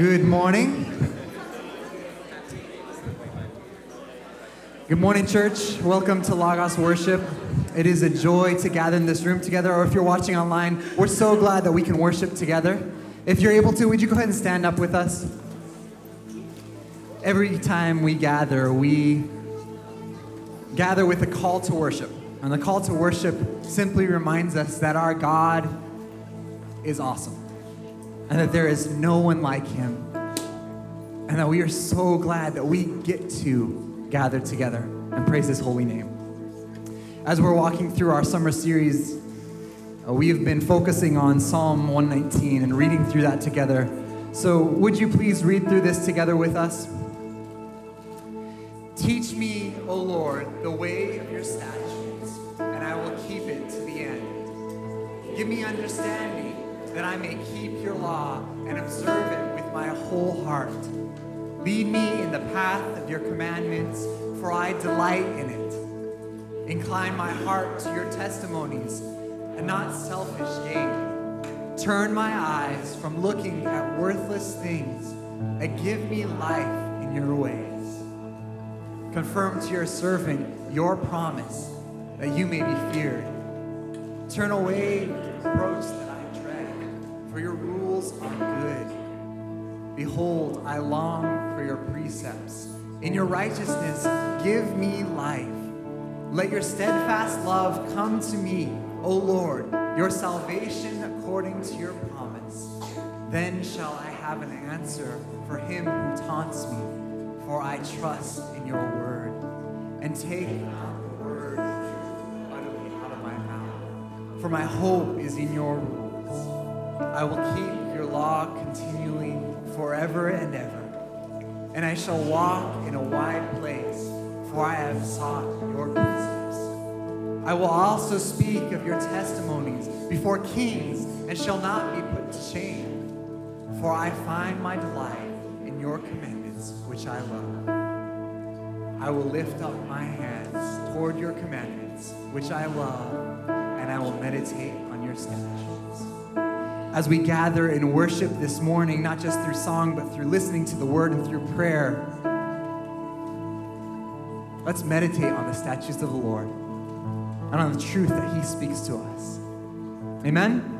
Good morning. Good morning, church. Welcome to LOGOS Worship. It is a joy to gather in this room together, or if you're watching online, we're so glad that we can worship together. If you're able to, would you go ahead and stand up with us? Every time we gather, we gather with a call to worship. And the call to worship simply reminds us that our God is awesome and that there is no one like him. And that we are so glad that we get to gather together and praise his holy name. As we're walking through our summer series, uh, we have been focusing on Psalm 119 and reading through that together. So, would you please read through this together with us? Teach me, O Lord, the way of your statutes, and I will keep it to the end. Give me understanding that I may keep your law and observe it with my whole heart. Lead me in the path of your commandments, for I delight in it. Incline my heart to your testimonies and not selfish gain. Turn my eyes from looking at worthless things and give me life in your ways. Confirm to your servant your promise that you may be feared. Turn away reproach for your rules are good. Behold, I long for your precepts. In your righteousness, give me life. Let your steadfast love come to me, O Lord, your salvation according to your promise. Then shall I have an answer for him who taunts me, for I trust in your word. And take not the word utterly out of my mouth, for my hope is in your rules. I will keep your law continually forever and ever. And I shall walk in a wide place, for I have sought your precepts. I will also speak of your testimonies before kings and shall not be put to shame. For I find my delight in your commandments, which I love. I will lift up my hands toward your commandments, which I love, and I will meditate on your statutes. As we gather in worship this morning, not just through song, but through listening to the word and through prayer, let's meditate on the statutes of the Lord and on the truth that he speaks to us. Amen?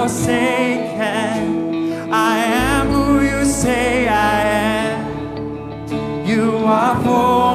forsaken. I am who you say I am. You are for.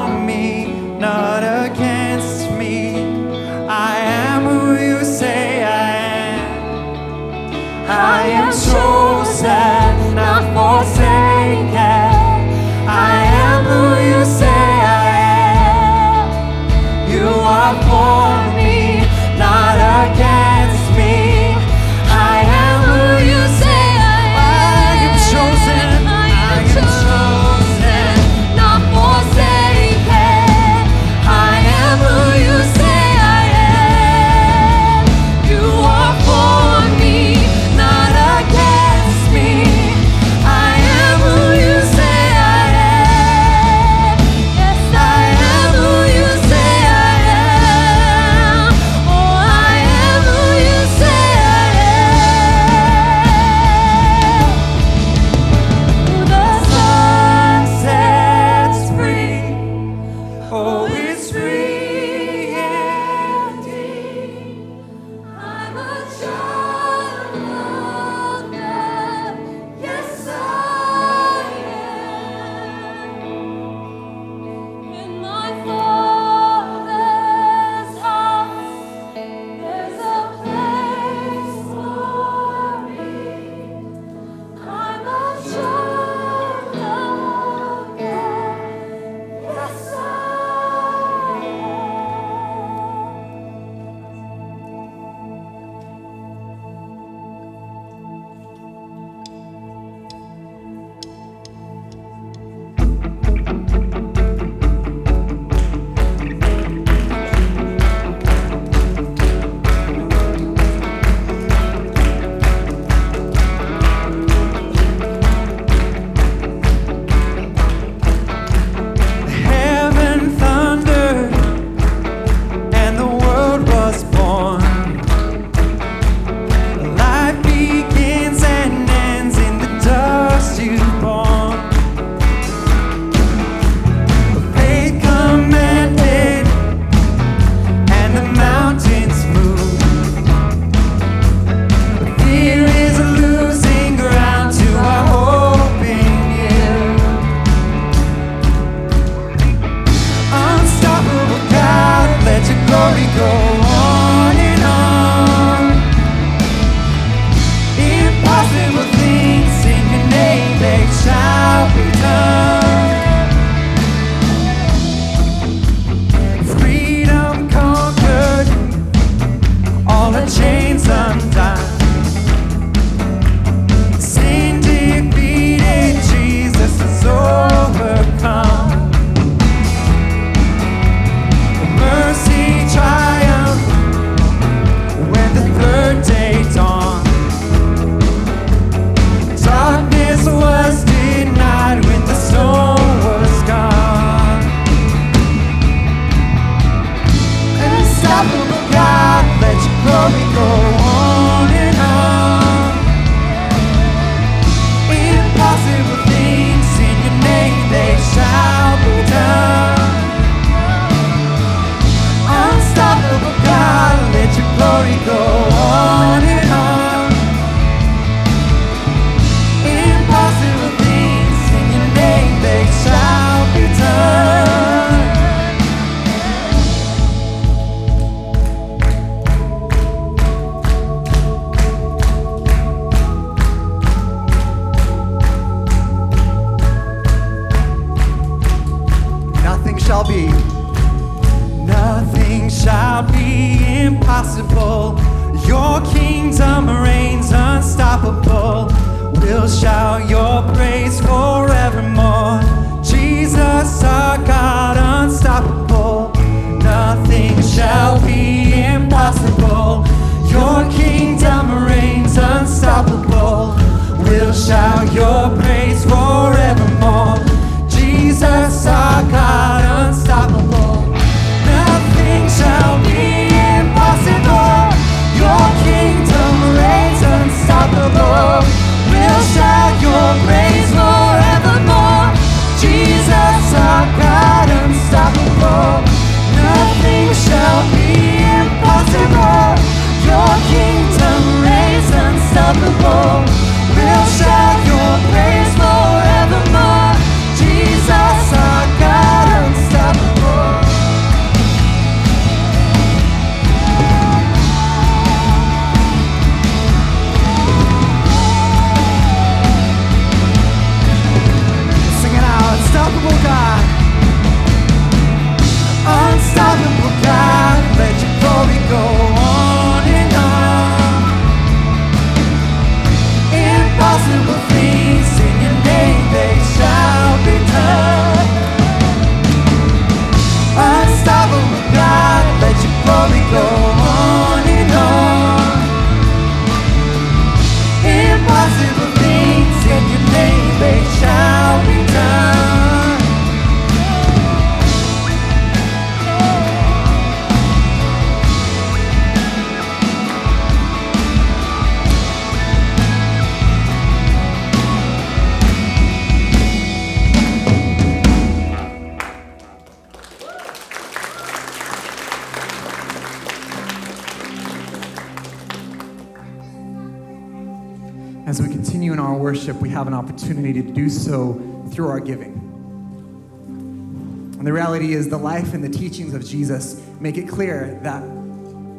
Is, the life and the teachings of Jesus make it clear that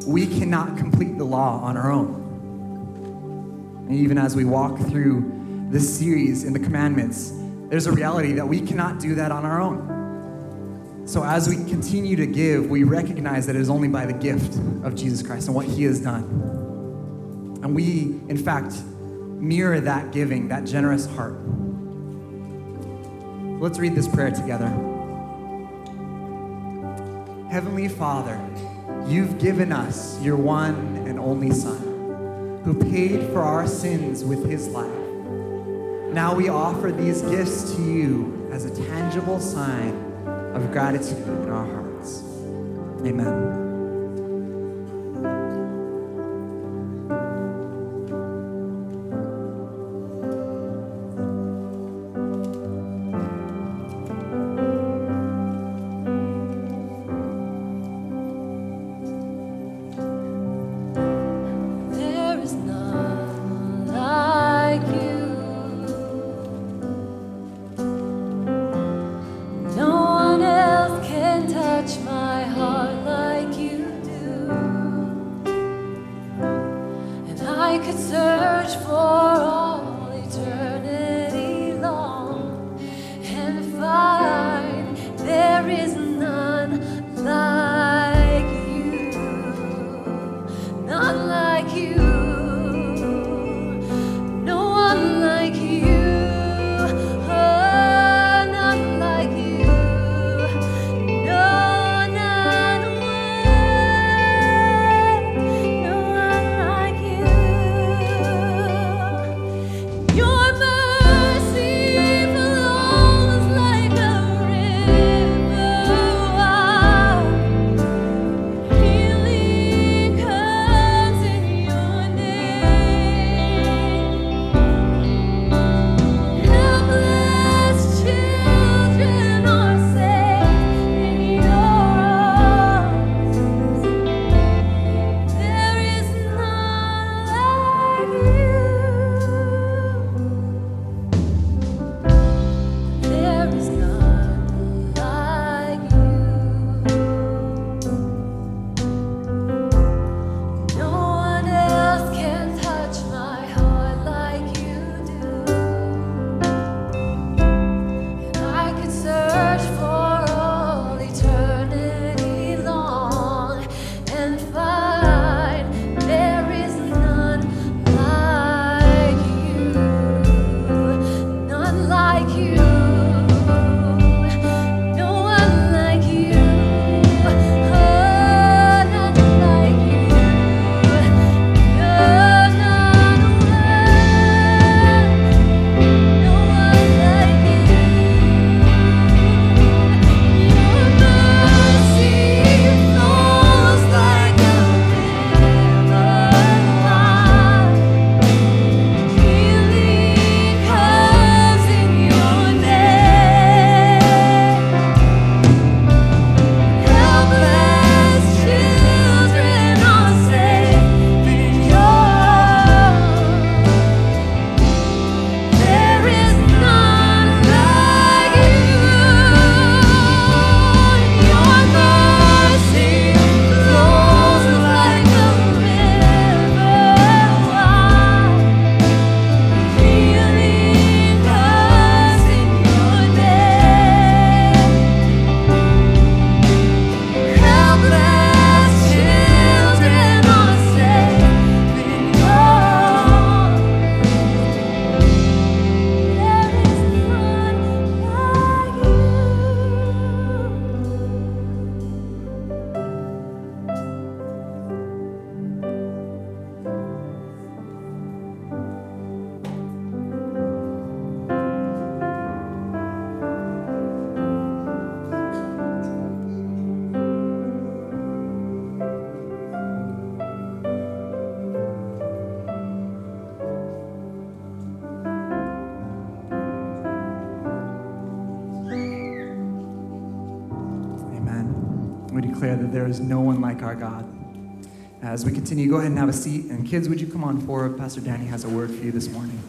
we cannot complete the law on our own. And even as we walk through this series in the commandments, there's a reality that we cannot do that on our own. So as we continue to give, we recognize that it is only by the gift of Jesus Christ and what he has done. And we, in fact, mirror that giving, that generous heart. Let's read this prayer together. Heavenly Father, you've given us your one and only Son, who paid for our sins with his life. Now we offer these gifts to you as a tangible sign of gratitude in our hearts. Amen. We continue, go ahead and have a seat. And kids, would you come on forward? Pastor Danny has a word for you this morning.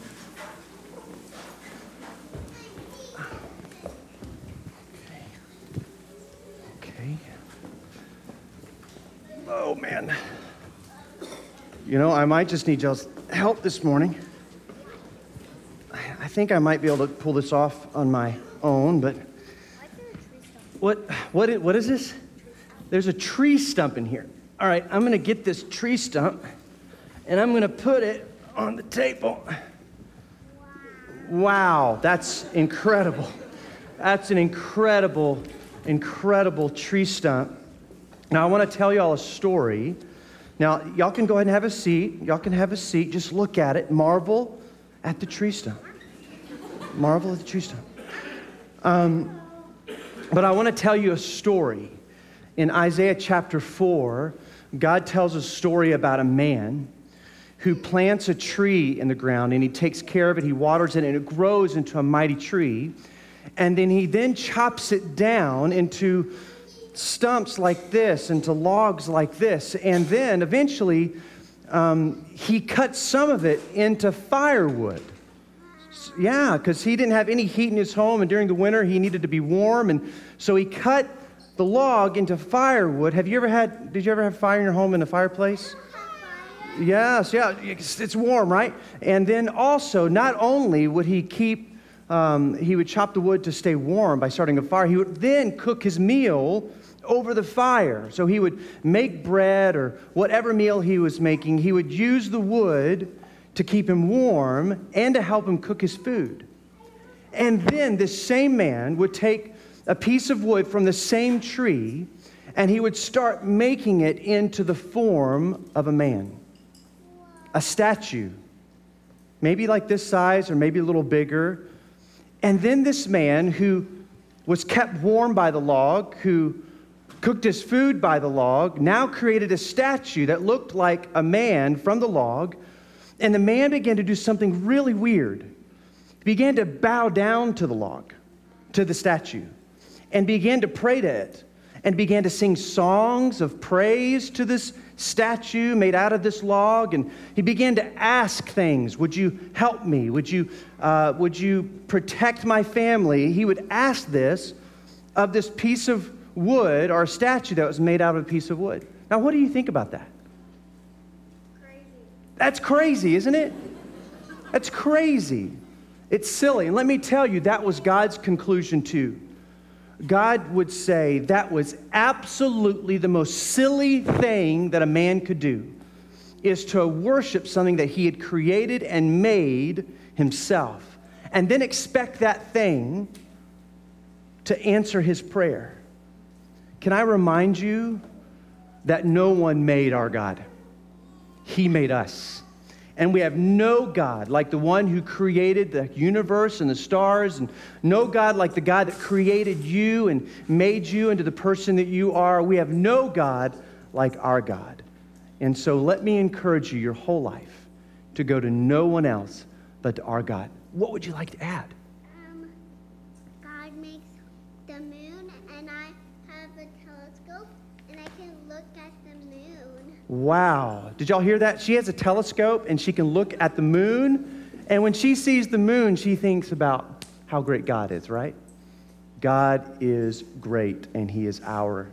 Okay. Oh, man. You know, I might just need y'all's help this morning. I think I might be able to pull this off on my own, but what, what, what is this? There's a tree stump in here. All right, I'm gonna get this tree stump and I'm gonna put it on the table. Wow, that's incredible. That's an incredible, incredible tree stump. Now, I want to tell y'all a story. Now, y'all can go ahead and have a seat. Y'all can have a seat. Just look at it. Marvel at the tree stump. Marvel at the tree stump. Um, but I want to tell you a story. In Isaiah chapter 4, God tells a story about a man who plants a tree in the ground and he takes care of it, he waters it, and it grows into a mighty tree. And then he then chops it down into stumps like this, into logs like this. And then eventually um, he cuts some of it into firewood. Yeah, because he didn't have any heat in his home, and during the winter he needed to be warm. And so he cut the log into firewood. Have you ever had, did you ever have fire in your home in a fireplace? Yes, yeah, it's, it's warm, right? And then also, not only would he keep, um, he would chop the wood to stay warm by starting a fire, he would then cook his meal over the fire. So he would make bread or whatever meal he was making, he would use the wood to keep him warm and to help him cook his food. And then this same man would take a piece of wood from the same tree and he would start making it into the form of a man, a statue, maybe like this size or maybe a little bigger. And then this man who was kept warm by the log, who cooked his food by the log, now created a statue that looked like a man from the log. And the man began to do something really weird. He began to bow down to the log, to the statue, and began to pray to it, and began to sing songs of praise to this statue made out of this log. And he began to ask things Would you help me? Would you, uh, would you protect my family? He would ask this of this piece of wood or a statue that was made out of a piece of wood. Now, what do you think about that? That's crazy, isn't it? That's crazy. It's silly. And let me tell you, that was God's conclusion too. God would say that was absolutely the most silly thing that a man could do is to worship something that he had created and made himself and then expect that thing to answer his prayer. Can I remind you that no one made our God? He made us. And we have no God like the one who created the universe and the stars, and no God like the God that created you and made you into the person that you are. We have no God like our God. And so let me encourage you your whole life to go to no one else but to our God. What would you like to add? Um, God makes the moon, and I have a telescope, and I can look at the moon. Wow. Did y'all hear that? She has a telescope and she can look at the moon. And when she sees the moon, she thinks about how great God is, right? God is great and He is our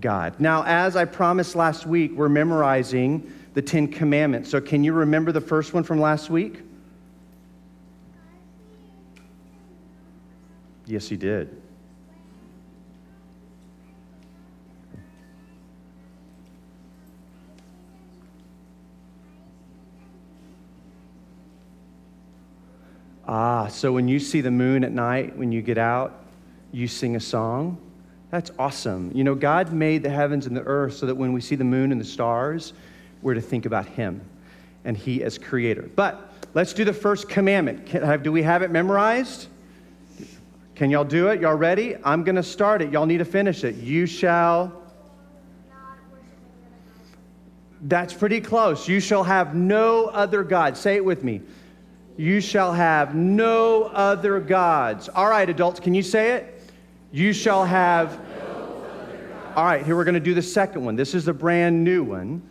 God. Now, as I promised last week, we're memorizing the Ten Commandments. So, can you remember the first one from last week? Yes, you did. Ah, so when you see the moon at night, when you get out, you sing a song? That's awesome. You know, God made the heavens and the earth so that when we see the moon and the stars, we're to think about Him and He as creator. But let's do the first commandment. Can, have, do we have it memorized? Can y'all do it? Y'all ready? I'm going to start it. Y'all need to finish it. You shall. That's pretty close. You shall have no other God. Say it with me. You shall have no other gods. All right, adults, can you say it? You shall have. All right, here we're going to do the second one. This is the brand new one.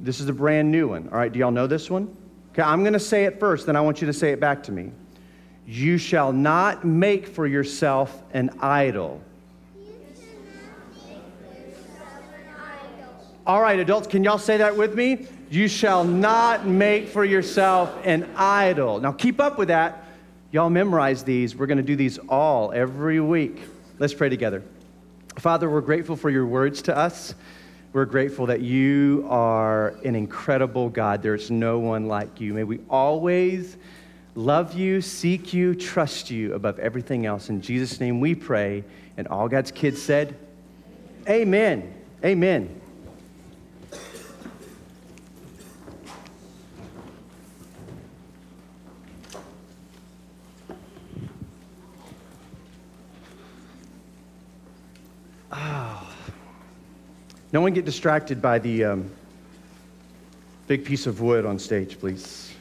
This is a brand new one. All right, do y'all know this one? Okay, I'm going to say it first, then I want you to say it back to me. You shall not make for yourself an idol. All right, adults, can y'all say that with me? You shall not make for yourself an idol. Now, keep up with that. Y'all memorize these. We're going to do these all every week. Let's pray together. Father, we're grateful for your words to us. We're grateful that you are an incredible God. There's no one like you. May we always love you, seek you, trust you above everything else. In Jesus' name we pray. And all God's kids said, Amen. Amen. No one get distracted by the um, big piece of wood on stage, please.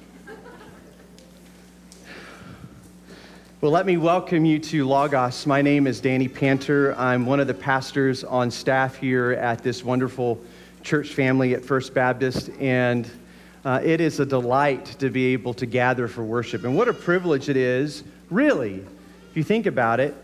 Well, let me welcome you to Logos. My name is Danny Panter. I'm one of the pastors on staff here at this wonderful church family at First Baptist, and uh, it is a delight to be able to gather for worship. And what a privilege it is, really, if you think about it,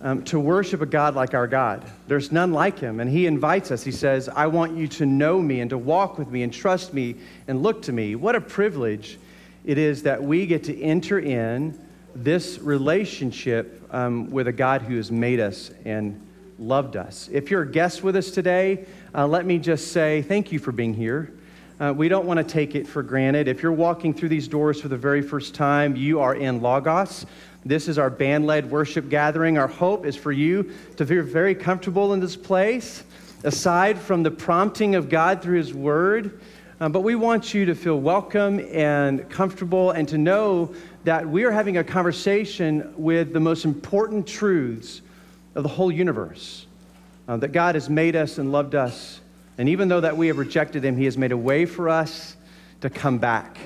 um, to worship a God like our God. There's none like him. And he invites us. He says, I want you to know me and to walk with me and trust me and look to me. What a privilege it is that we get to enter in this relationship um, with a God who has made us and loved us. If you're a guest with us today, uh, let me just say thank you for being here. Uh, we don't want to take it for granted. If you're walking through these doors for the very first time, you are in Logos. This is our band led worship gathering. Our hope is for you to feel very comfortable in this place, aside from the prompting of God through His Word. Um, but we want you to feel welcome and comfortable and to know that we are having a conversation with the most important truths of the whole universe. Uh, that God has made us and loved us. And even though that we have rejected Him, He has made a way for us to come back.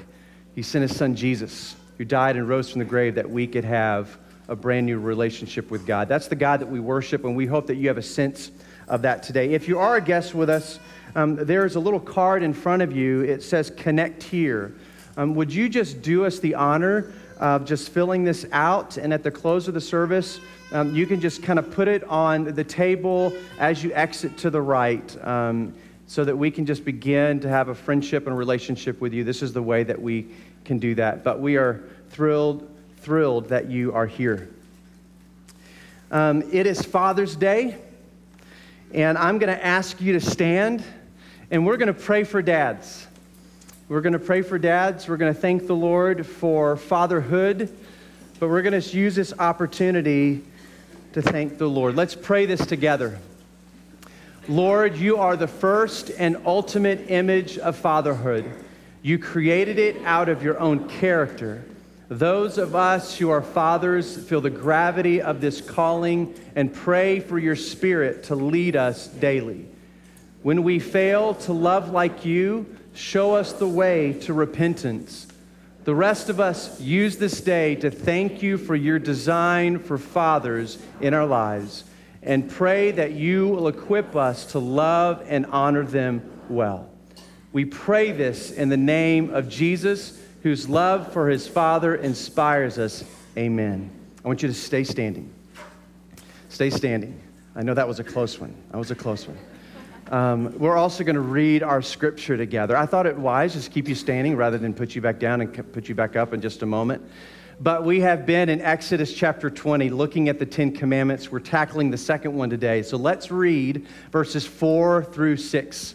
He sent His Son Jesus who died and rose from the grave that we could have a brand new relationship with God. That's the God that we worship, and we hope that you have a sense of that today. If you are a guest with us, um, there's a little card in front of you. It says Connect Here. Um, would you just do us the honor of just filling this out? And at the close of the service, um, you can just kind of put it on the table as you exit to the right um, so that we can just begin to have a friendship and relationship with you. This is the way that we can do that. But we are thrilled, thrilled that you are here. Um, it is Father's Day, and I'm going to ask you to stand, and we're going to pray for dads. We're going to pray for dads. We're going to thank the Lord for fatherhood, but we're going to use this opportunity to thank the Lord. Let's pray this together. Lord, you are the first and ultimate image of fatherhood. You created it out of your own character. Those of us who are fathers feel the gravity of this calling and pray for your spirit to lead us daily. When we fail to love like you, show us the way to repentance. The rest of us use this day to thank you for your design for fathers in our lives and pray that you will equip us to love and honor them well. We pray this in the name of Jesus, whose love for his Father inspires us. Amen. I want you to stay standing. Stay standing. I know that was a close one. That was a close one. Um, we're also going to read our scripture together. I thought it wise just keep you standing rather than put you back down and put you back up in just a moment. But we have been in Exodus chapter 20 looking at the Ten Commandments. We're tackling the second one today. So let's read verses 4 through 6.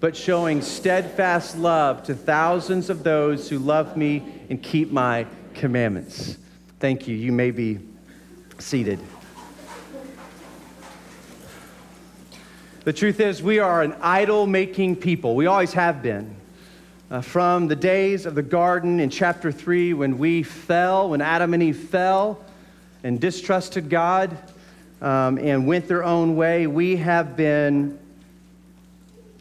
but showing steadfast love to thousands of those who love me and keep my commandments. Thank you. You may be seated. The truth is, we are an idol making people. We always have been. uh, from the days of the garden in chapter 3 when we fell, when Adam and Eve fell and distrusted God um, and went their own way. We have been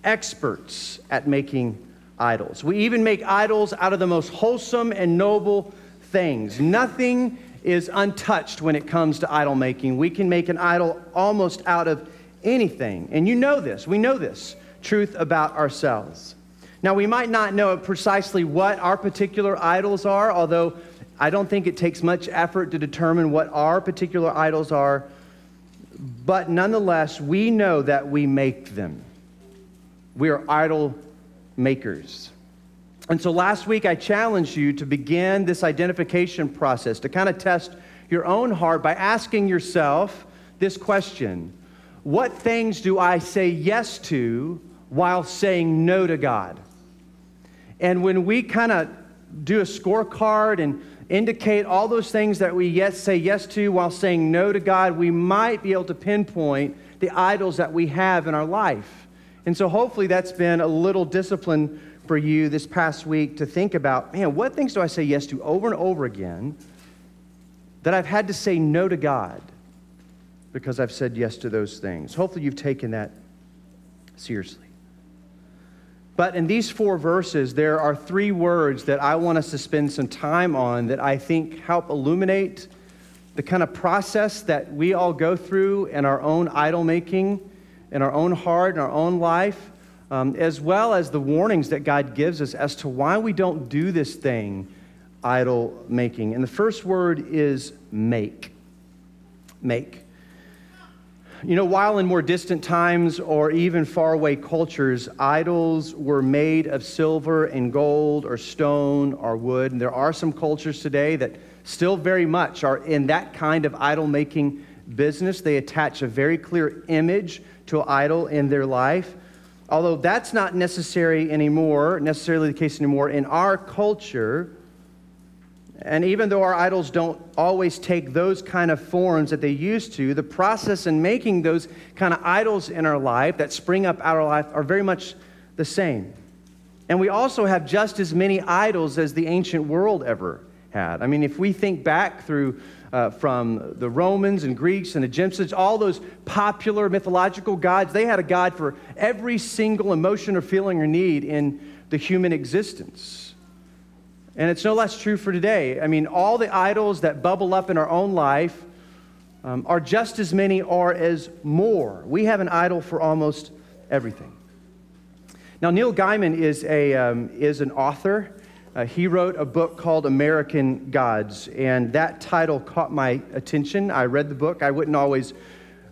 experts at making idols. We even make idols out of the most wholesome and noble things. Nothing is untouched when it comes to idol making. We can make an idol almost out of anything. And you know this. We know this truth about ourselves. Now, we might not know precisely what our particular idols are, although I don't think it takes much effort to determine what our particular idols are. But nonetheless, we know that we make them. We are idol makers. And so last week I challenged you to begin this identification process, to kind of test your own heart by asking yourself this question What things do I say yes to while saying no to God? And when we kind of do a scorecard and indicate all those things that we yes say yes to while saying no to God, we might be able to pinpoint the idols that we have in our life. And so hopefully that's been a little discipline for you this past week to think about man, what things do I say yes to over and over again that I've had to say no to God because I've said yes to those things? Hopefully you've taken that seriously. But in these four verses, there are three words that I want us to spend some time on that I think help illuminate the kind of process that we all go through in our own idol making, in our own heart, in our own life, um, as well as the warnings that God gives us as to why we don't do this thing, idol making. And the first word is make. Make. You know, while in more distant times or even faraway cultures, idols were made of silver and gold or stone or wood, and there are some cultures today that still very much are in that kind of idol making business. They attach a very clear image to an idol in their life. Although that's not necessary anymore, necessarily the case anymore in our culture, and even though our idols don't always take those kind of forms that they used to, the process in making those kind of idols in our life that spring up out of our life are very much the same. And we also have just as many idols as the ancient world ever had. I mean, if we think back through uh, from the Romans and Greeks and Egyptians, all those popular mythological gods, they had a god for every single emotion or feeling or need in the human existence. And it's no less true for today. I mean, all the idols that bubble up in our own life um, are just as many or as more. We have an idol for almost everything. Now, Neil Gaiman is, a, um, is an author. Uh, he wrote a book called American Gods, and that title caught my attention. I read the book. I wouldn't always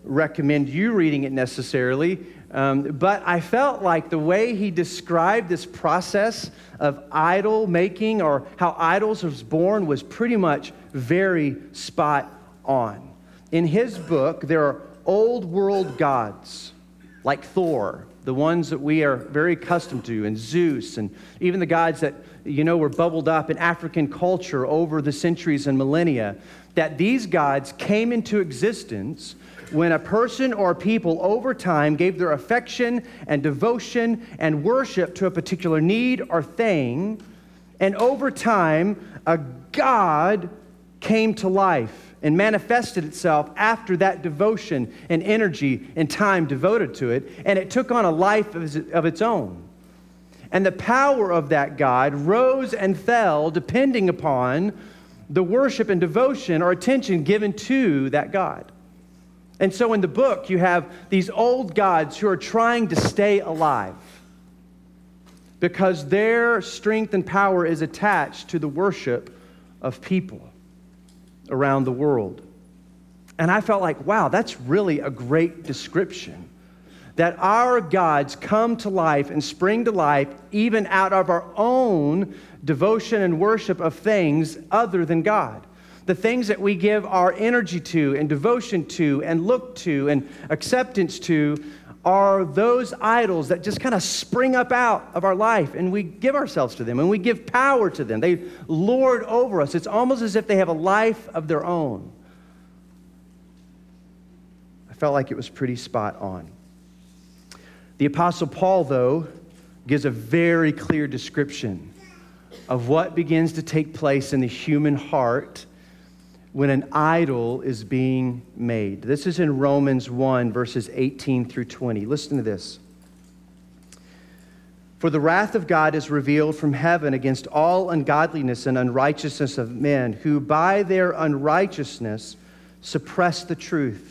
recommend you reading it necessarily, um, but I felt like the way he described this process of idol making or how idols was born was pretty much very spot on. In his book, there are old world gods like Thor, the ones that we are very accustomed to, and Zeus, and even the gods that, you know, were bubbled up in African culture over the centuries and millennia, that these gods came into existence when a person or people over time gave their affection and devotion and worship to a particular need or thing, and over time, a God came to life and manifested itself after that devotion and energy and time devoted to it, and it took on a life of its own. And the power of that God rose and fell depending upon the worship and devotion or attention given to that God. And so in the book, you have these old gods who are trying to stay alive because their strength and power is attached to the worship of people around the world. And I felt like, wow, that's really a great description. That our gods come to life and spring to life even out of our own devotion and worship of things other than God the things that we give our energy to and devotion to and look to and acceptance to are those idols that just kind of spring up out of our life and we give ourselves to them and we give power to them. They lord over us. It's almost as if they have a life of their own. I felt like it was pretty spot on. The Apostle Paul, though, gives a very clear description of what begins to take place in the human heart when an idol is being made. This is in Romans 1, verses 18 through 20. Listen to this. For the wrath of God is revealed from heaven against all ungodliness and unrighteousness of men, who by their unrighteousness suppress the truth.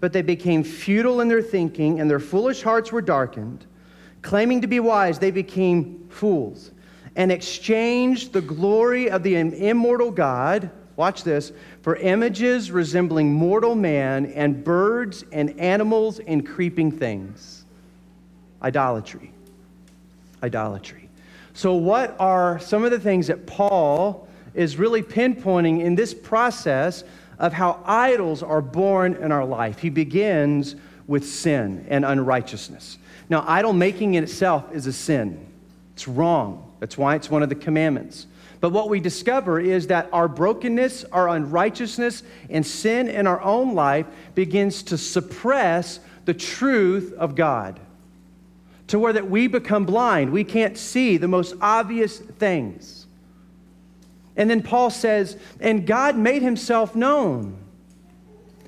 but they became futile in their thinking, and their foolish hearts were darkened. Claiming to be wise, they became fools and exchanged the glory of the immortal God, watch this, for images resembling mortal man and birds and animals and creeping things. Idolatry. Idolatry. So, what are some of the things that Paul is really pinpointing in this process of how idols are born in our life? He begins with sin and unrighteousness. Now, idol making in itself is a sin, it's wrong. That's why it's one of the commandments. But what we discover is that our brokenness, our unrighteousness, and sin in our own life begins to suppress the truth of God to where that we become blind. We can't see the most obvious things. And then Paul says, and God made himself known.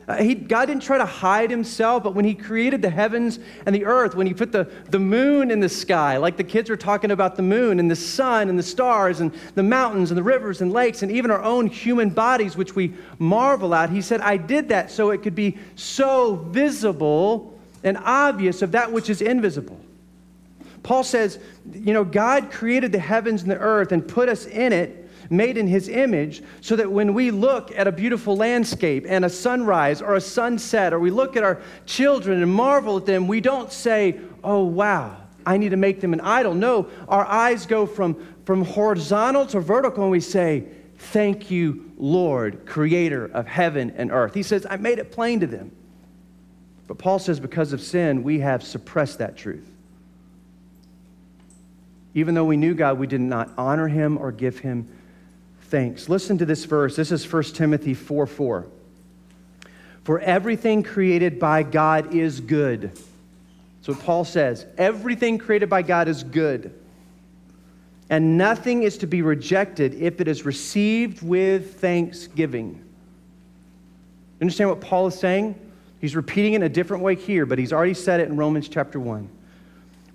Uh, he, God didn't try to hide himself, but when he created the heavens and the earth, when he put the, the moon in the sky, like the kids were talking about the moon and the sun and the stars and the mountains and the rivers and lakes and even our own human bodies, which we marvel at, he said, I did that so it could be so visible and obvious of that which is invisible. Paul says, you know, God created the heavens and the earth and put us in it made in his image, so that when we look at a beautiful landscape and a sunrise or a sunset, or we look at our children and marvel at them, we don't say, oh, wow, I need to make them an idol. No, our eyes go from, from horizontal to vertical, and we say, Thank you, Lord, creator of heaven and earth. He says, I made it plain to them. But Paul says, because of sin, we have suppressed that truth. Even though we knew God, we did not honor him or give him thanks. Listen to this verse. This is 1 Timothy 4 4. For everything created by God is good. That's what Paul says. Everything created by God is good. And nothing is to be rejected if it is received with thanksgiving. Understand what Paul is saying? He's repeating it in a different way here, but he's already said it in Romans chapter 1.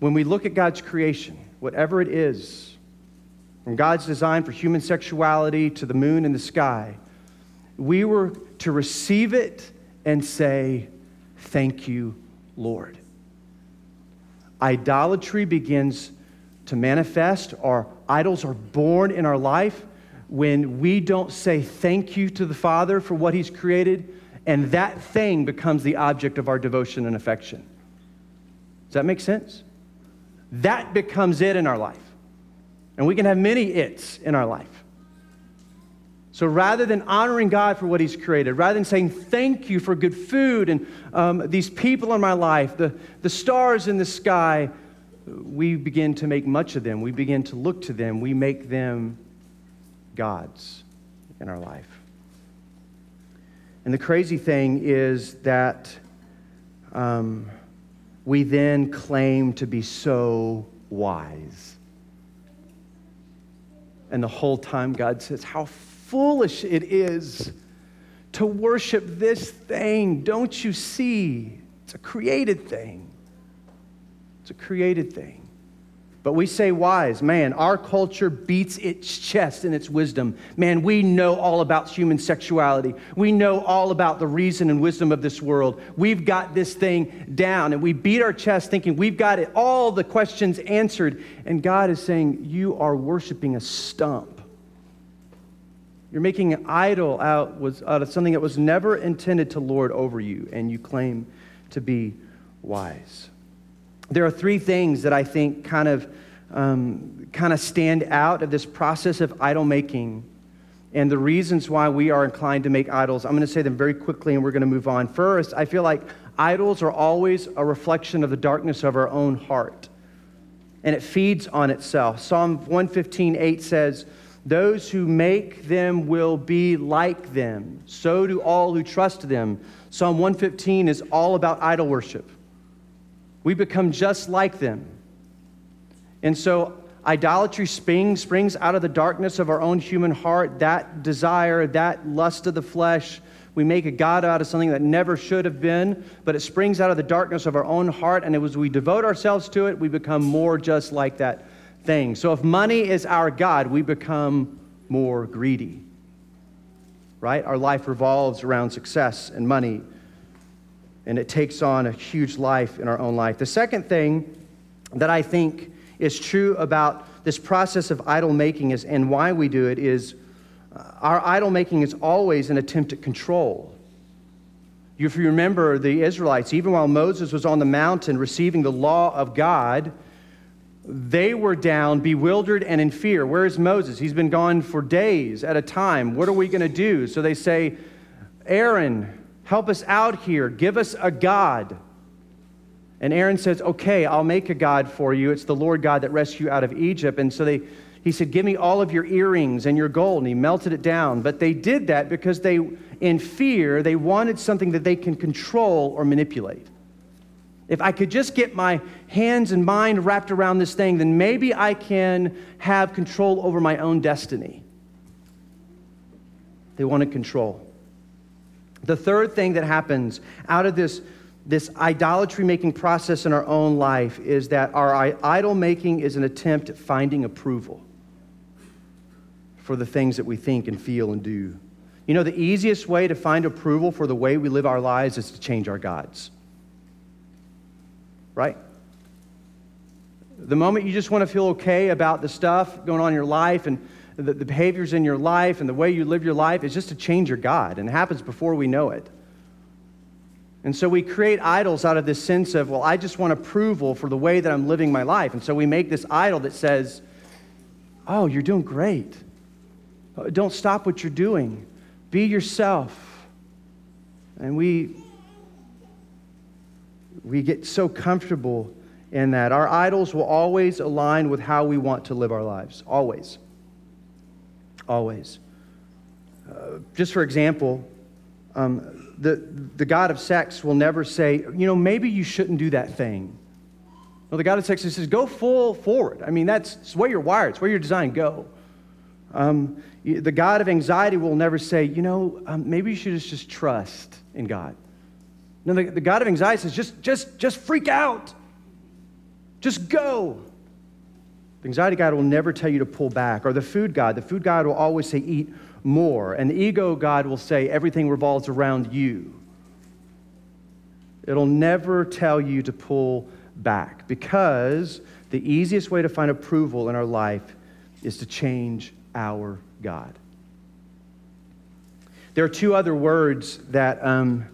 When we look at God's creation, whatever it is, from God's design for human sexuality to the moon and the sky, we were to receive it and say, Thank you, Lord. Idolatry begins to manifest, our idols are born in our life when we don't say thank you to the Father for what He's created, and that thing becomes the object of our devotion and affection. Does that make sense? That becomes it in our life. And we can have many it's in our life. So rather than honoring God for what He's created, rather than saying thank you for good food and um, these people in my life, the, the stars in the sky, we begin to make much of them. We begin to look to them. We make them gods in our life. And the crazy thing is that um, we then claim to be so wise. And the whole time, God says, How foolish it is to worship this thing. Don't you see? It's a created thing. It's a created thing. But we say wise. Man, our culture beats its chest in its wisdom. Man, we know all about human sexuality. We know all about the reason and wisdom of this world. We've got this thing down, and we beat our chest thinking we've got it, all the questions answered. And God is saying, You are worshiping a stump. You're making an idol out, was, out of something that was never intended to lord over you, and you claim to be wise there are three things that I think kind of um, kind of stand out of this process of idol making and the reasons why we are inclined to make idols. I'm going to say them very quickly and we're going to move on. First, I feel like idols are always a reflection of the darkness of our own heart, and it feeds on itself. Psalm 115, 8 says, Those who make them will be like them. So do all who trust them. Psalm 115 is all about idol worship. We become just like them. And so idolatry springs, springs out of the darkness of our own human heart, that desire, that lust of the flesh. We make a God out of something that never should have been, but it springs out of the darkness of our own heart. And as we devote ourselves to it, we become more just like that thing. So if money is our God, we become more greedy. Right? Our life revolves around success and money, and it takes on a huge life in our own life. The second thing that I think is true about this process of idol making is, and why we do it is uh, our idol making is always an attempt at control. If you remember the Israelites, even while Moses was on the mountain receiving the law of God, they were down, bewildered, and in fear. Where is Moses? He's been gone for days at a time. What are we going to do? So they say, Aaron, help us out here. Give us a God. And Aaron says, Okay, I'll make a God for you. It's the Lord God that rescued you out of Egypt. And so they, he said, Give me all of your earrings and your gold. And he melted it down. But they did that because they, in fear, they wanted something that they can control or manipulate. If I could just get my hands and mind wrapped around this thing, then maybe I can have control over my own destiny. They wanted control. The third thing that happens out of this, this idolatry making process in our own life is that our idol making is an attempt at finding approval for the things that we think and feel and do. You know, the easiest way to find approval for the way we live our lives is to change our gods right? The moment you just want to feel okay about the stuff going on in your life and the, the behaviors in your life and the way you live your life is just to change your God. And it happens before we know it. And so we create idols out of this sense of, well, I just want approval for the way that I'm living my life. And so we make this idol that says, oh, you're doing great. Uh, don't stop what you're doing. Be yourself. And we we get so comfortable in that. Our idols will always align with how we want to live our lives. Always. Always. Uh, just for example, um, the, the God of sex will never say, you know, maybe you shouldn't do that thing. No, the God of sex says, go full forward. I mean, that's, where you're wired, it's where you're designed, go. Um, the God of anxiety will never say, you know, um, maybe you should just, just trust in God. No, the, the God of anxiety says, just, just, just freak out. Just go. Anxiety God will never tell you to pull back. Or the food God, the food God will always say, eat more. And the ego God will say, everything revolves around you. It'll never tell you to pull back because the easiest way to find approval in our life is to change our God. There are two other words that um,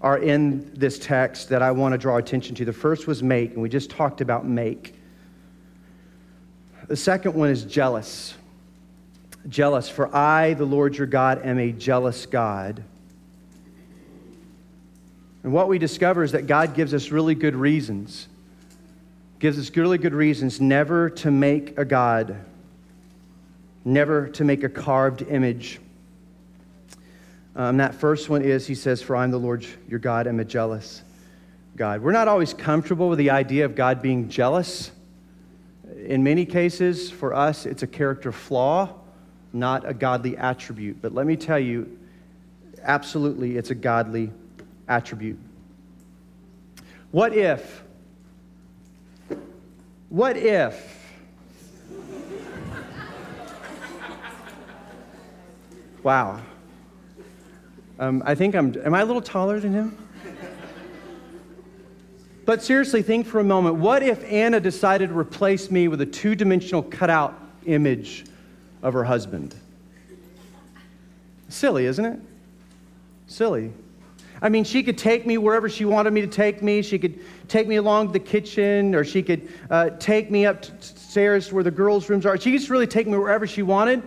are in this text that I want to draw attention to. The first was make, and we just talked about make. The second one is jealous. Jealous, for I, the Lord your God, am a jealous God. And what we discover is that God gives us really good reasons, gives us really good reasons never to make a God, never to make a carved image. Um, that first one is, he says, For I'm the Lord your God, I'm a jealous God. We're not always comfortable with the idea of God being jealous. In many cases, for us, it's a character flaw, not a godly attribute. But let me tell you, absolutely, it's a godly attribute. What if? What if? Wow. Um, I think I'm, am I a little taller than him? But seriously, think for a moment what if Anna decided to replace me with a two dimensional cutout image of her husband? Silly, isn't it? Silly. I mean, she could take me wherever she wanted me to take me. She could take me along the kitchen, or she could uh, take me upstairs to where the girls' rooms are. She could just really take me wherever she wanted.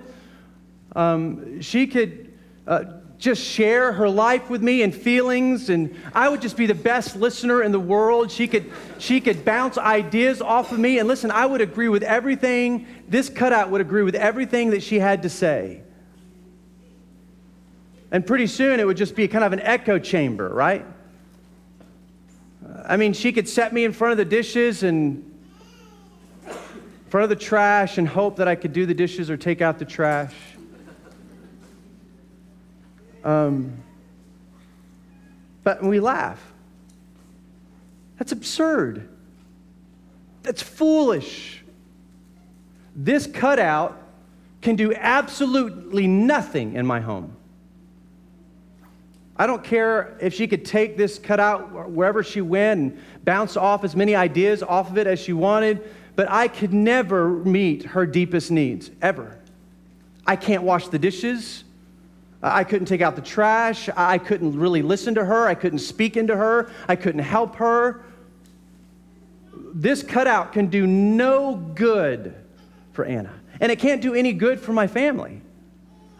Um, she could uh, just share her life with me and feelings, and I would just be the best listener in the world. She could, she could bounce ideas off of me, and listen, I would agree with everything. This cutout would agree with everything that she had to say. And pretty soon it would just be kind of an echo chamber, right? I mean, she could set me in front of the dishes and in front of the trash and hope that I could do the dishes or take out the trash. Um, but we laugh. That's absurd. That's foolish. This cutout can do absolutely nothing in my home. I don't care if she could take this cutout wherever she went and bounce off as many ideas off of it as she wanted, but I could never meet her deepest needs, ever. I can't wash the dishes. I couldn't take out the trash. I couldn't really listen to her. I couldn't speak into her. I couldn't help her. This cutout can do no good for Anna. And it can't do any good for my family.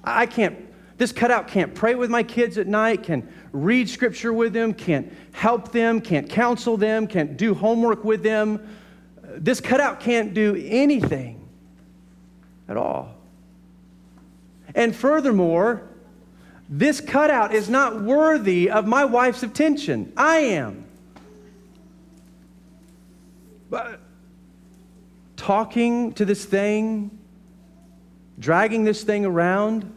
I can't this cutout can't pray with my kids at night, can read scripture with them, can't help them, can't counsel them, can't do homework with them. This cutout can't do anything at all. And furthermore, this cutout is not worthy of my wife's attention. I am. But talking to this thing, dragging this thing around,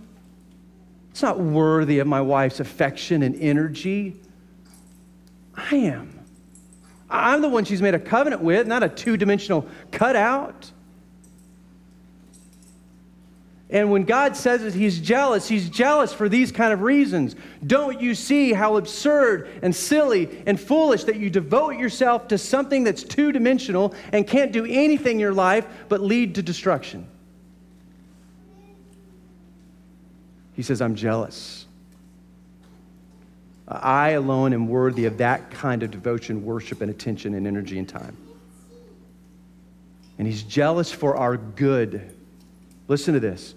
it's not worthy of my wife's affection and energy. I am. I'm the one she's made a covenant with, not a two dimensional cutout. And when God says that He's jealous, He's jealous for these kind of reasons. Don't you see how absurd and silly and foolish that you devote yourself to something that's two dimensional and can't do anything in your life but lead to destruction? He says, I'm jealous. I alone am worthy of that kind of devotion, worship, and attention, and energy and time. And he's jealous for our good. Listen to this.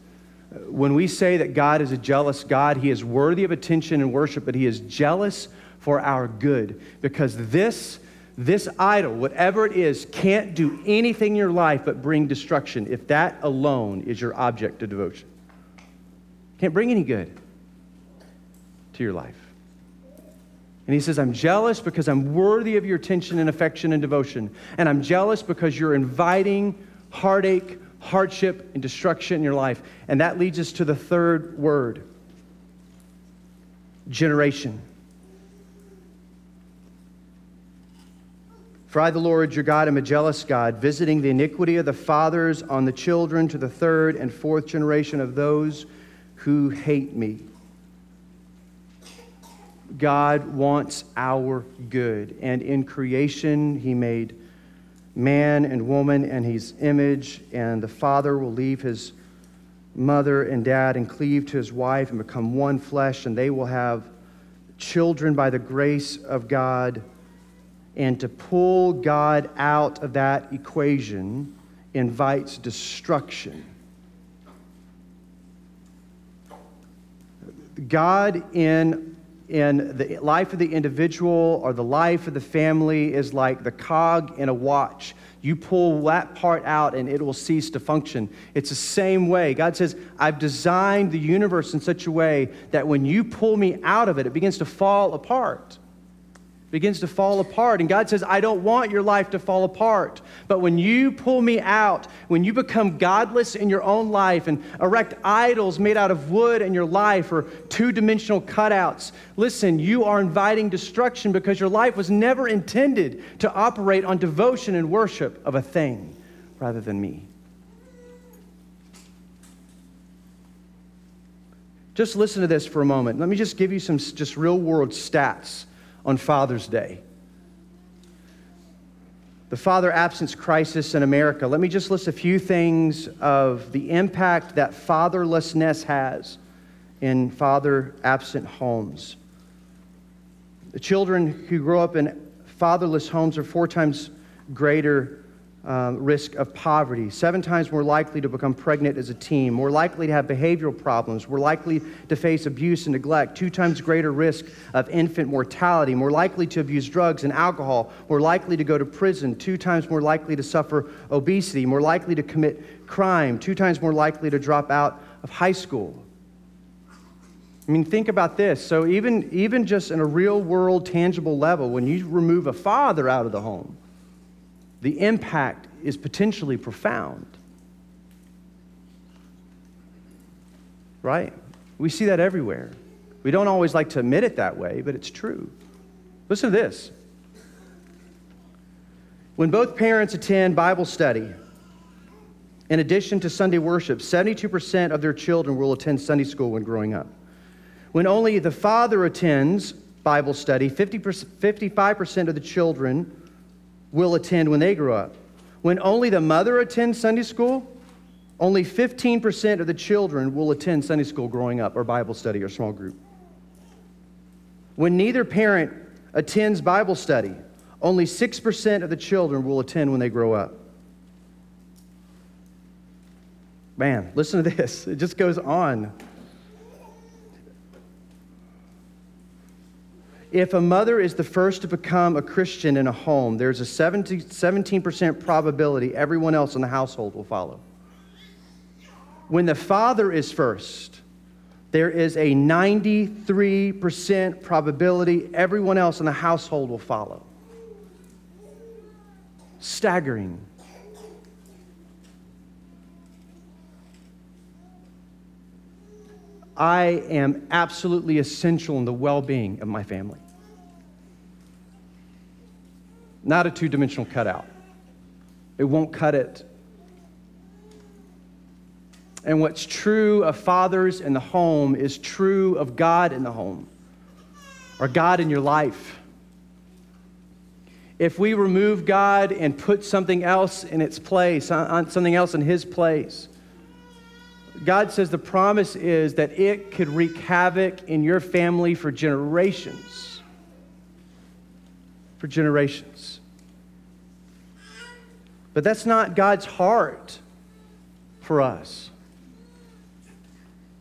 When we say that God is a jealous God, he is worthy of attention and worship, but he is jealous for our good because this this idol, whatever it is, can't do anything in your life but bring destruction if that alone is your object of devotion. Can't bring any good to your life. And he says, I'm jealous because I'm worthy of your attention and affection and devotion. And I'm jealous because you're inviting heartache, hardship, and destruction in your life. And that leads us to the third word generation. For I, the Lord your God, am a jealous God, visiting the iniquity of the fathers on the children to the third and fourth generation of those who hate me. God wants our good. And in creation, He made man and woman and His image, and the father will leave his mother and dad and cleave to his wife and become one flesh, and they will have children by the grace of God. And to pull God out of that equation invites destruction. God in, in the life of the individual or the life of the family is like the cog in a watch. You pull that part out and it will cease to function. It's the same way. God says, I've designed the universe in such a way that when you pull me out of it, it begins to fall apart begins to fall apart. And God says, I don't want your life to fall apart. But when you pull me out, when you become godless in your own life and erect idols made out of wood in your life or two dimensional cutouts, listen, you are inviting destruction because your life was never intended to operate on devotion and worship of a thing rather than me. Just listen to this for a moment. Let me just give you some just real world stats on Father's Day. The father absence crisis in America. Let me just list a few things of the impact that fatherlessness has in father absent homes. The children who grow up in fatherless homes are four times greater um, risk of poverty, seven times more likely to become pregnant as a teen, more likely to have behavioral problems, more likely to face abuse and neglect, two times greater risk of infant mortality, more likely to abuse drugs and alcohol, more likely to go to prison, two times more likely to suffer obesity, more likely to commit crime, two times more likely to drop out of high school. I mean, think about this. So, even, even just in a real world, tangible level, when you remove a father out of the home, the impact is potentially profound. Right? We see that everywhere. We don't always like to admit it that way, but it's true. Listen to this. When both parents attend Bible study, in addition to Sunday worship, 72% of their children will attend Sunday school when growing up. When only the father attends Bible study, 50 55% of the children will attend when they grow up. When only the mother attends Sunday school, only 15% of the children will attend Sunday school growing up, or Bible study, or small group. When neither parent attends Bible study, only 6% of the children will attend when they grow up. Man, listen to this. It just goes on. If a mother is the first to become a Christian in a home, there's a 17, 17% probability everyone else in the household will follow. When the father is first, there is a 93% probability everyone else in the household will follow. Staggering. I am absolutely essential in the well being of my family not a two dimensional cutout. It won't cut it. And what's true of fathers in the home is true of God in the home, or God in your life. If we remove God and put something else in its place, on something else in His place, God says the promise is that it could wreak havoc in your family for generations. For generations. But that's not God's heart for us.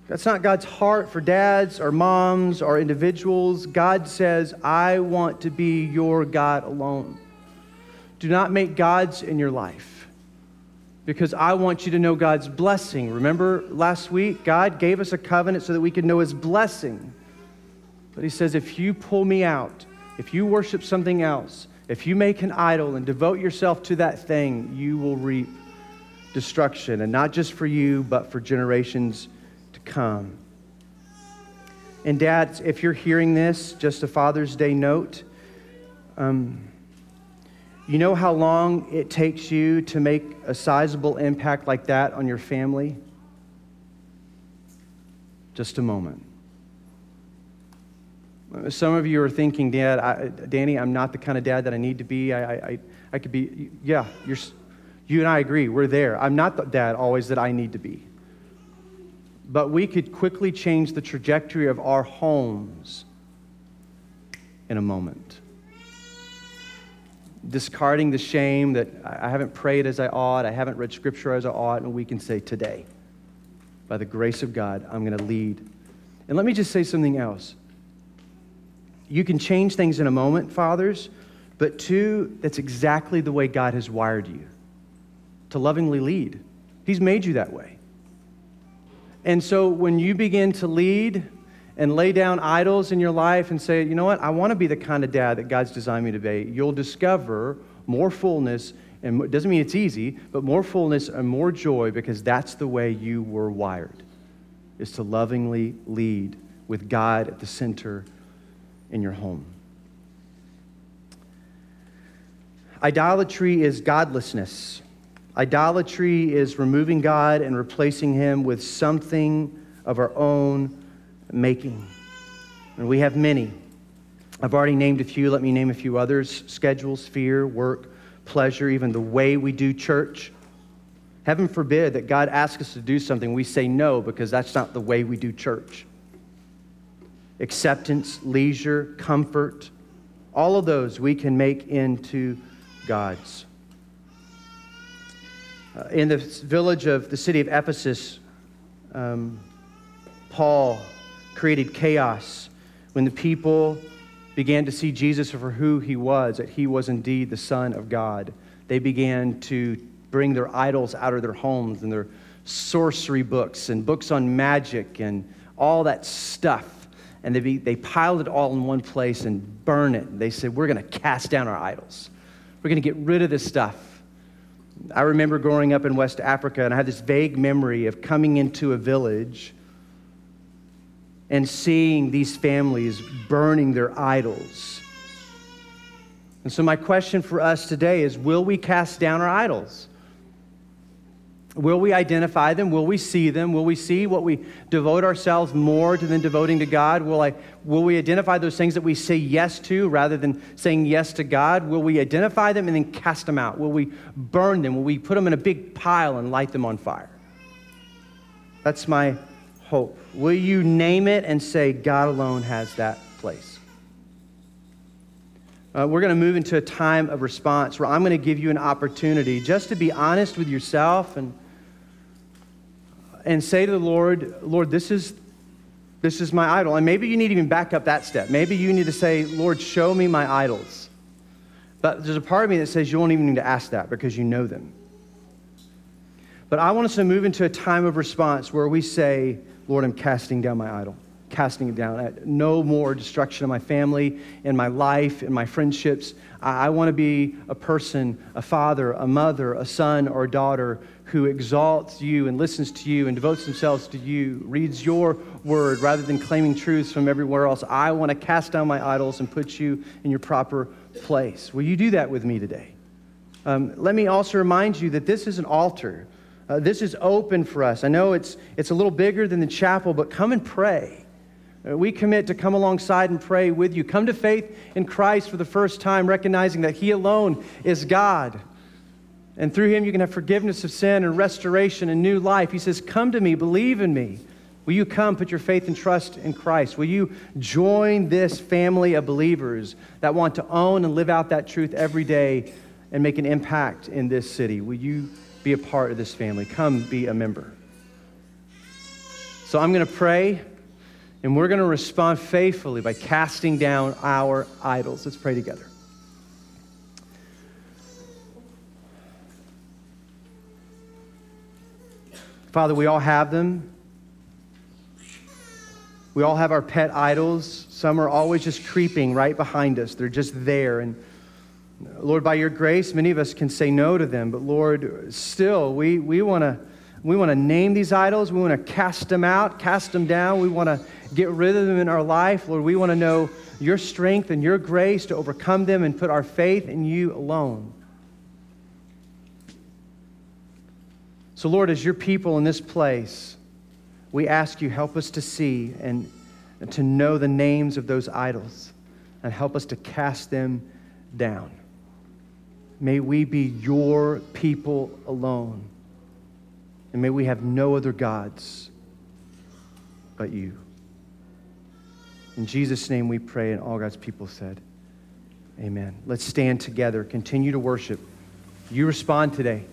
That's not God's heart for dads or moms or individuals. God says, I want to be your God alone. Do not make gods in your life because I want you to know God's blessing. Remember last week, God gave us a covenant so that we could know his blessing. But he says, if you pull me out, if you worship something else, if you make an idol and devote yourself to that thing, you will reap destruction, and not just for you, but for generations to come. And, dads, if you're hearing this, just a Father's Day note, um, you know how long it takes you to make a sizable impact like that on your family? Just a moment. Some of you are thinking, Dad, I, Danny, I'm not the kind of dad that I need to be. I, I, I could be, yeah, you're, you and I agree, we're there. I'm not the dad always that I need to be. But we could quickly change the trajectory of our homes in a moment. Discarding the shame that I haven't prayed as I ought, I haven't read scripture as I ought, and we can say, Today, by the grace of God, I'm going to lead. And let me just say something else you can change things in a moment, fathers, but two, that's exactly the way God has wired you to lovingly lead. He's made you that way. And so when you begin to lead and lay down idols in your life and say, you know what, I want to be the kind of dad that God's designed me to be, you'll discover more fullness. And it doesn't mean it's easy, but more fullness and more joy because that's the way you were wired, is to lovingly lead with God at the center in your home. Idolatry is godlessness. Idolatry is removing God and replacing Him with something of our own making. And we have many. I've already named a few. Let me name a few others schedules, fear, work, pleasure, even the way we do church. Heaven forbid that God asks us to do something, we say no because that's not the way we do church acceptance, leisure, comfort, All of those we can make into gods. Uh, in the village of the city of Ephesus, um, Paul created chaos when the people began to see Jesus for who he was, that he was indeed the Son of God. They began to bring their idols out of their homes and their sorcery books and books on magic and all that stuff. And they, be, they piled it all in one place and burn it. They said, We're going to cast down our idols. We're going to get rid of this stuff. I remember growing up in West Africa, and I had this vague memory of coming into a village and seeing these families burning their idols. And so, my question for us today is Will we cast down our idols? Will we identify them? Will we see them? Will we see what we devote ourselves more to than devoting to God? Will, I, will we identify those things that we say yes to rather than saying yes to God? Will we identify them and then cast them out? Will we burn them? Will we put them in a big pile and light them on fire? That's my hope. Will you name it and say, God alone has that place? Uh, we're going to move into a time of response where I'm going to give you an opportunity just to be honest with yourself and and say to the Lord, Lord, this is, this is my idol. And maybe you need to even back up that step. Maybe you need to say, Lord, show me my idols. But there's a part of me that says you won't even need to ask that because you know them. But I want us to move into a time of response where we say, Lord, I'm casting down my idol, casting it down. No more destruction of my family, in my life, in my friendships. I, want to be a person, a father, a mother, a son, or a daughter who exalts you and listens to you and devotes themselves to you, reads your word rather than claiming truths from everywhere else. I want to cast down my idols and put you in your proper place. Will you do that with me today? Um, let me also remind you that this is an altar. Uh, this is open for us. I know it's, it's a little bigger than the chapel, but come and pray. Uh, we commit to come alongside and pray with you. Come to faith in Christ for the first time, recognizing that He alone is God. And through him, you can have forgiveness of sin and restoration and new life. He says, Come to me, believe in me. Will you come, put your faith and trust in Christ? Will you join this family of believers that want to own and live out that truth every day and make an impact in this city? Will you be a part of this family? Come be a member. So I'm going to pray, and we're going to respond faithfully by casting down our idols. Let's pray together. Father, we all have them. We all have our pet idols. Some are always just creeping right behind us, they're just there. And Lord, by your grace, many of us can say no to them. But Lord, still, we, we want to. We want to name these idols. We want to cast them out, cast them down. We want to get rid of them in our life. Lord, we want to know your strength and your grace to overcome them and put our faith in you alone. So, Lord, as your people in this place, we ask you, help us to see and, to know the names of those idols and help us to cast them down. May we be your people alone. And may we have no other gods but you. In Jesus' name we pray, and all God's people said, Amen. Let's stand together, continue to worship. You respond today.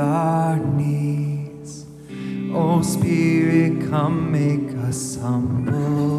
Give us clean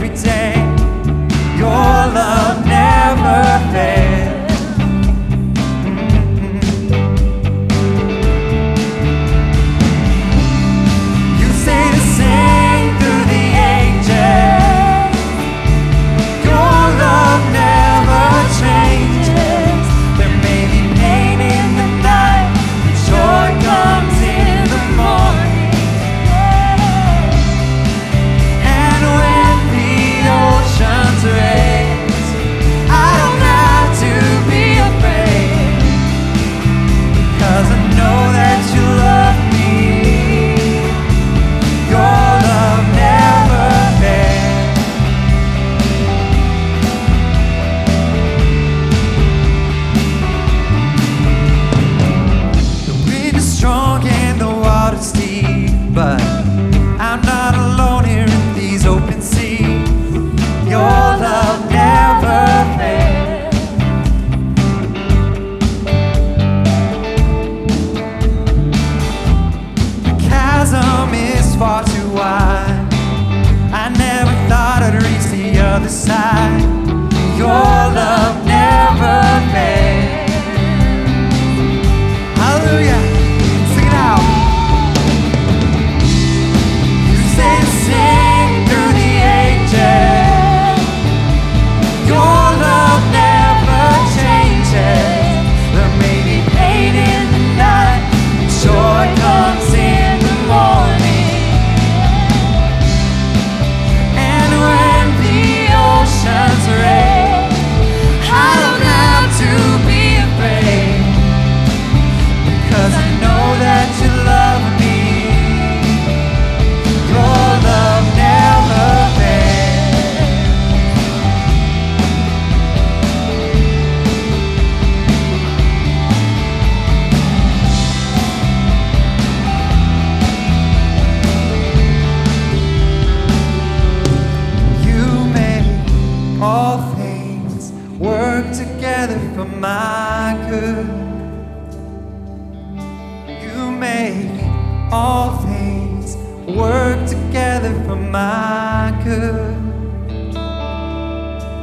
every day. Your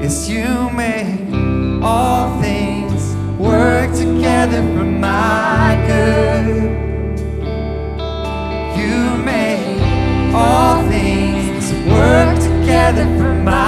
Yes, you make all things work together for my good. You make all things work together for my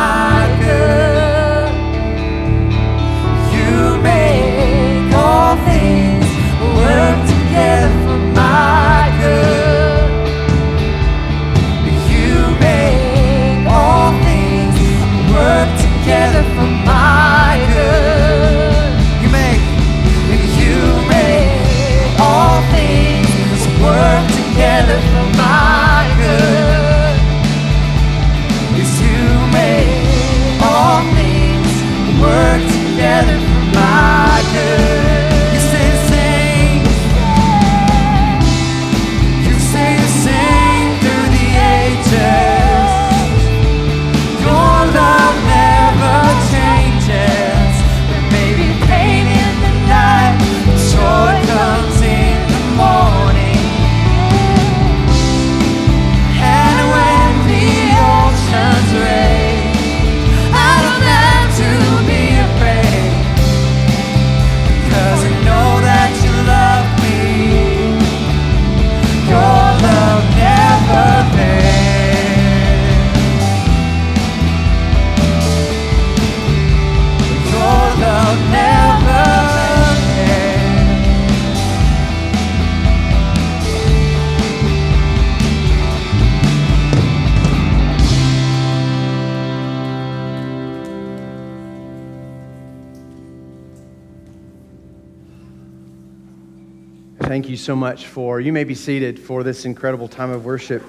much for, you may be seated for this incredible time of worship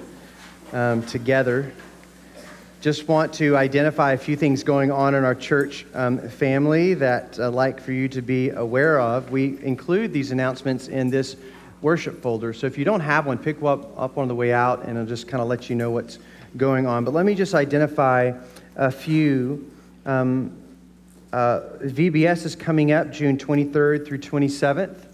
um, together. Just want to identify a few things going on in our church um, family that I'd like for you to be aware of. We include these announcements in this worship folder. So if you don't have one, pick up, up on the way out and it'll just kind of let you know what's going on. But let me just identify a few. Um, uh, VBS is coming up June 23rd through 27th.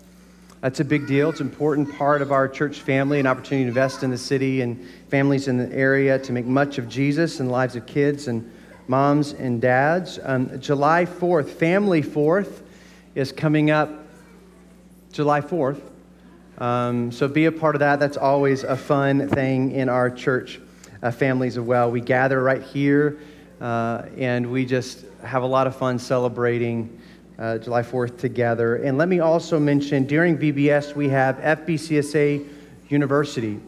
That's a big deal. It's an important part of our church family, an opportunity to invest in the city and families in the area to make much of Jesus and the lives of kids and moms and dads. Um, July 4th, Family Fourth, is coming up July 4th. Um, so be a part of that. That's always a fun thing in our church uh, families as well. We gather right here uh, and we just have a lot of fun celebrating uh, July 4th together. And let me also mention during VBS, we have FBCSA University.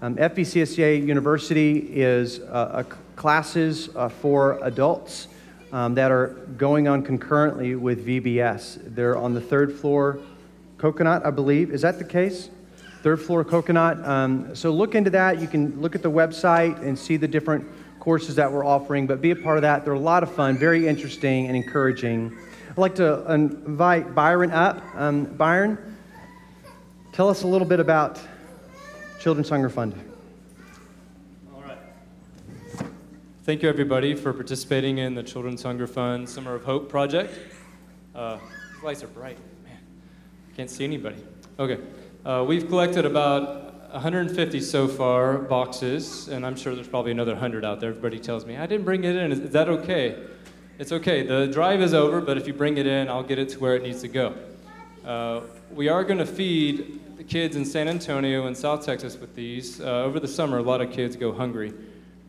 Um, FBCSA University is uh, classes uh, for adults um, that are going on concurrently with VBS. They're on the third floor, Coconut, I believe. Is that the case? Third floor, Coconut. Um, so look into that. You can look at the website and see the different courses that we're offering, but be a part of that. They're a lot of fun, very interesting and encouraging. I'd like to invite Byron up. Um, Byron, tell us a little bit about Children's Hunger Fund. All right. Thank you, everybody, for participating in the Children's Hunger Fund Summer of Hope project. Uh, lights are bright. Man, can't see anybody. Okay. Uh, we've collected about 150 so far boxes, and I'm sure there's probably another 100 out there. Everybody tells me, I didn't bring it in. Is that okay? It's okay. The drive is over, but if you bring it in, I'll get it to where it needs to go. Uh, we are going to feed the kids in San Antonio and South Texas with these. Uh, over the summer, a lot of kids go hungry,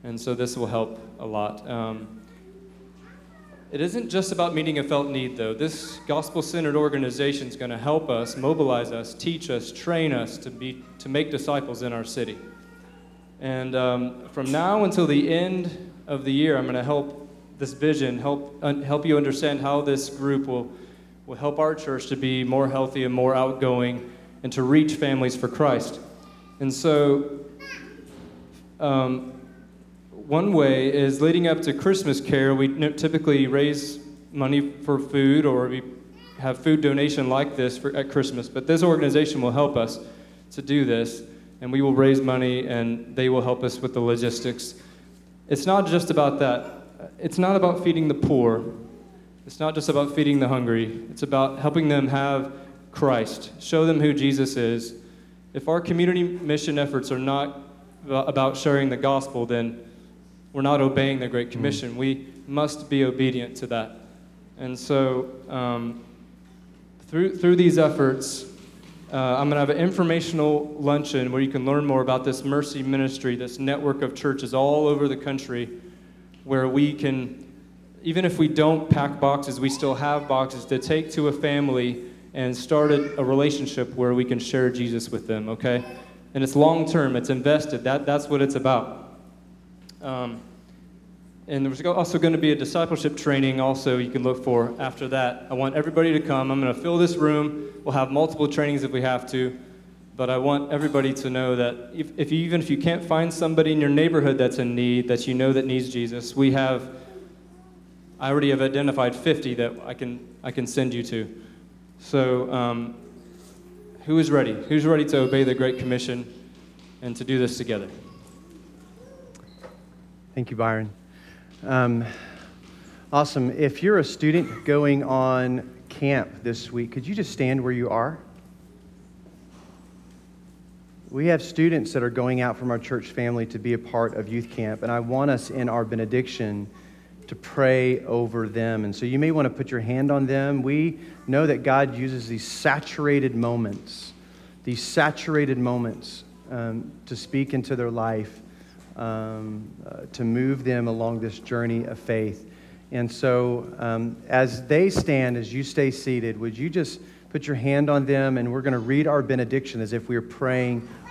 and so this will help a lot. Um, it isn't just about meeting a felt need, though. This gospel centered organization is going to help us, mobilize us, teach us, train us to, be, to make disciples in our city. And um, from now until the end of the year, I'm going to help this vision, help, un- help you understand how this group will, will help our church to be more healthy and more outgoing and to reach families for Christ. And so, um, one way is leading up to Christmas Care, we typically raise money for food or we have food donation like this for, at Christmas. But this organization will help us to do this, and we will raise money and they will help us with the logistics. It's not just about that. It's not about feeding the poor. It's not just about feeding the hungry, it's about helping them have Christ, show them who Jesus is. If our community mission efforts are not about sharing the gospel, then we're not obeying the Great Commission. We must be obedient to that. And so, um, through, through these efforts, uh, I'm going to have an informational luncheon where you can learn more about this mercy ministry, this network of churches all over the country, where we can, even if we don't pack boxes, we still have boxes to take to a family and start a, a relationship where we can share Jesus with them, okay? And it's long term, it's invested. That, that's what it's about. Um, and there's also going to be a discipleship training, also, you can look for after that. I want everybody to come. I'm going to fill this room. We'll have multiple trainings if we have to. But I want everybody to know that if, if even if you can't find somebody in your neighborhood that's in need, that you know that needs Jesus, we have, I already have identified 50 that I can, I can send you to. So, um, who is ready? Who's ready to obey the Great Commission and to do this together? Thank you, Byron. Um, awesome. If you're a student going on camp this week, could you just stand where you are? We have students that are going out from our church family to be a part of youth camp, and I want us in our benediction to pray over them. And so you may want to put your hand on them. We know that God uses these saturated moments, these saturated moments um, to speak into their life um, uh, to move them along this journey of faith. And so, um, as they stand, as you stay seated, would you just put your hand on them and we're going to read our benediction as if we are praying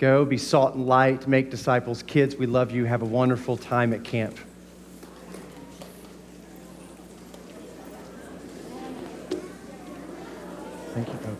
Go, be salt and light, make disciples. Kids, we love you. Have a wonderful time at camp. Thank you, folks.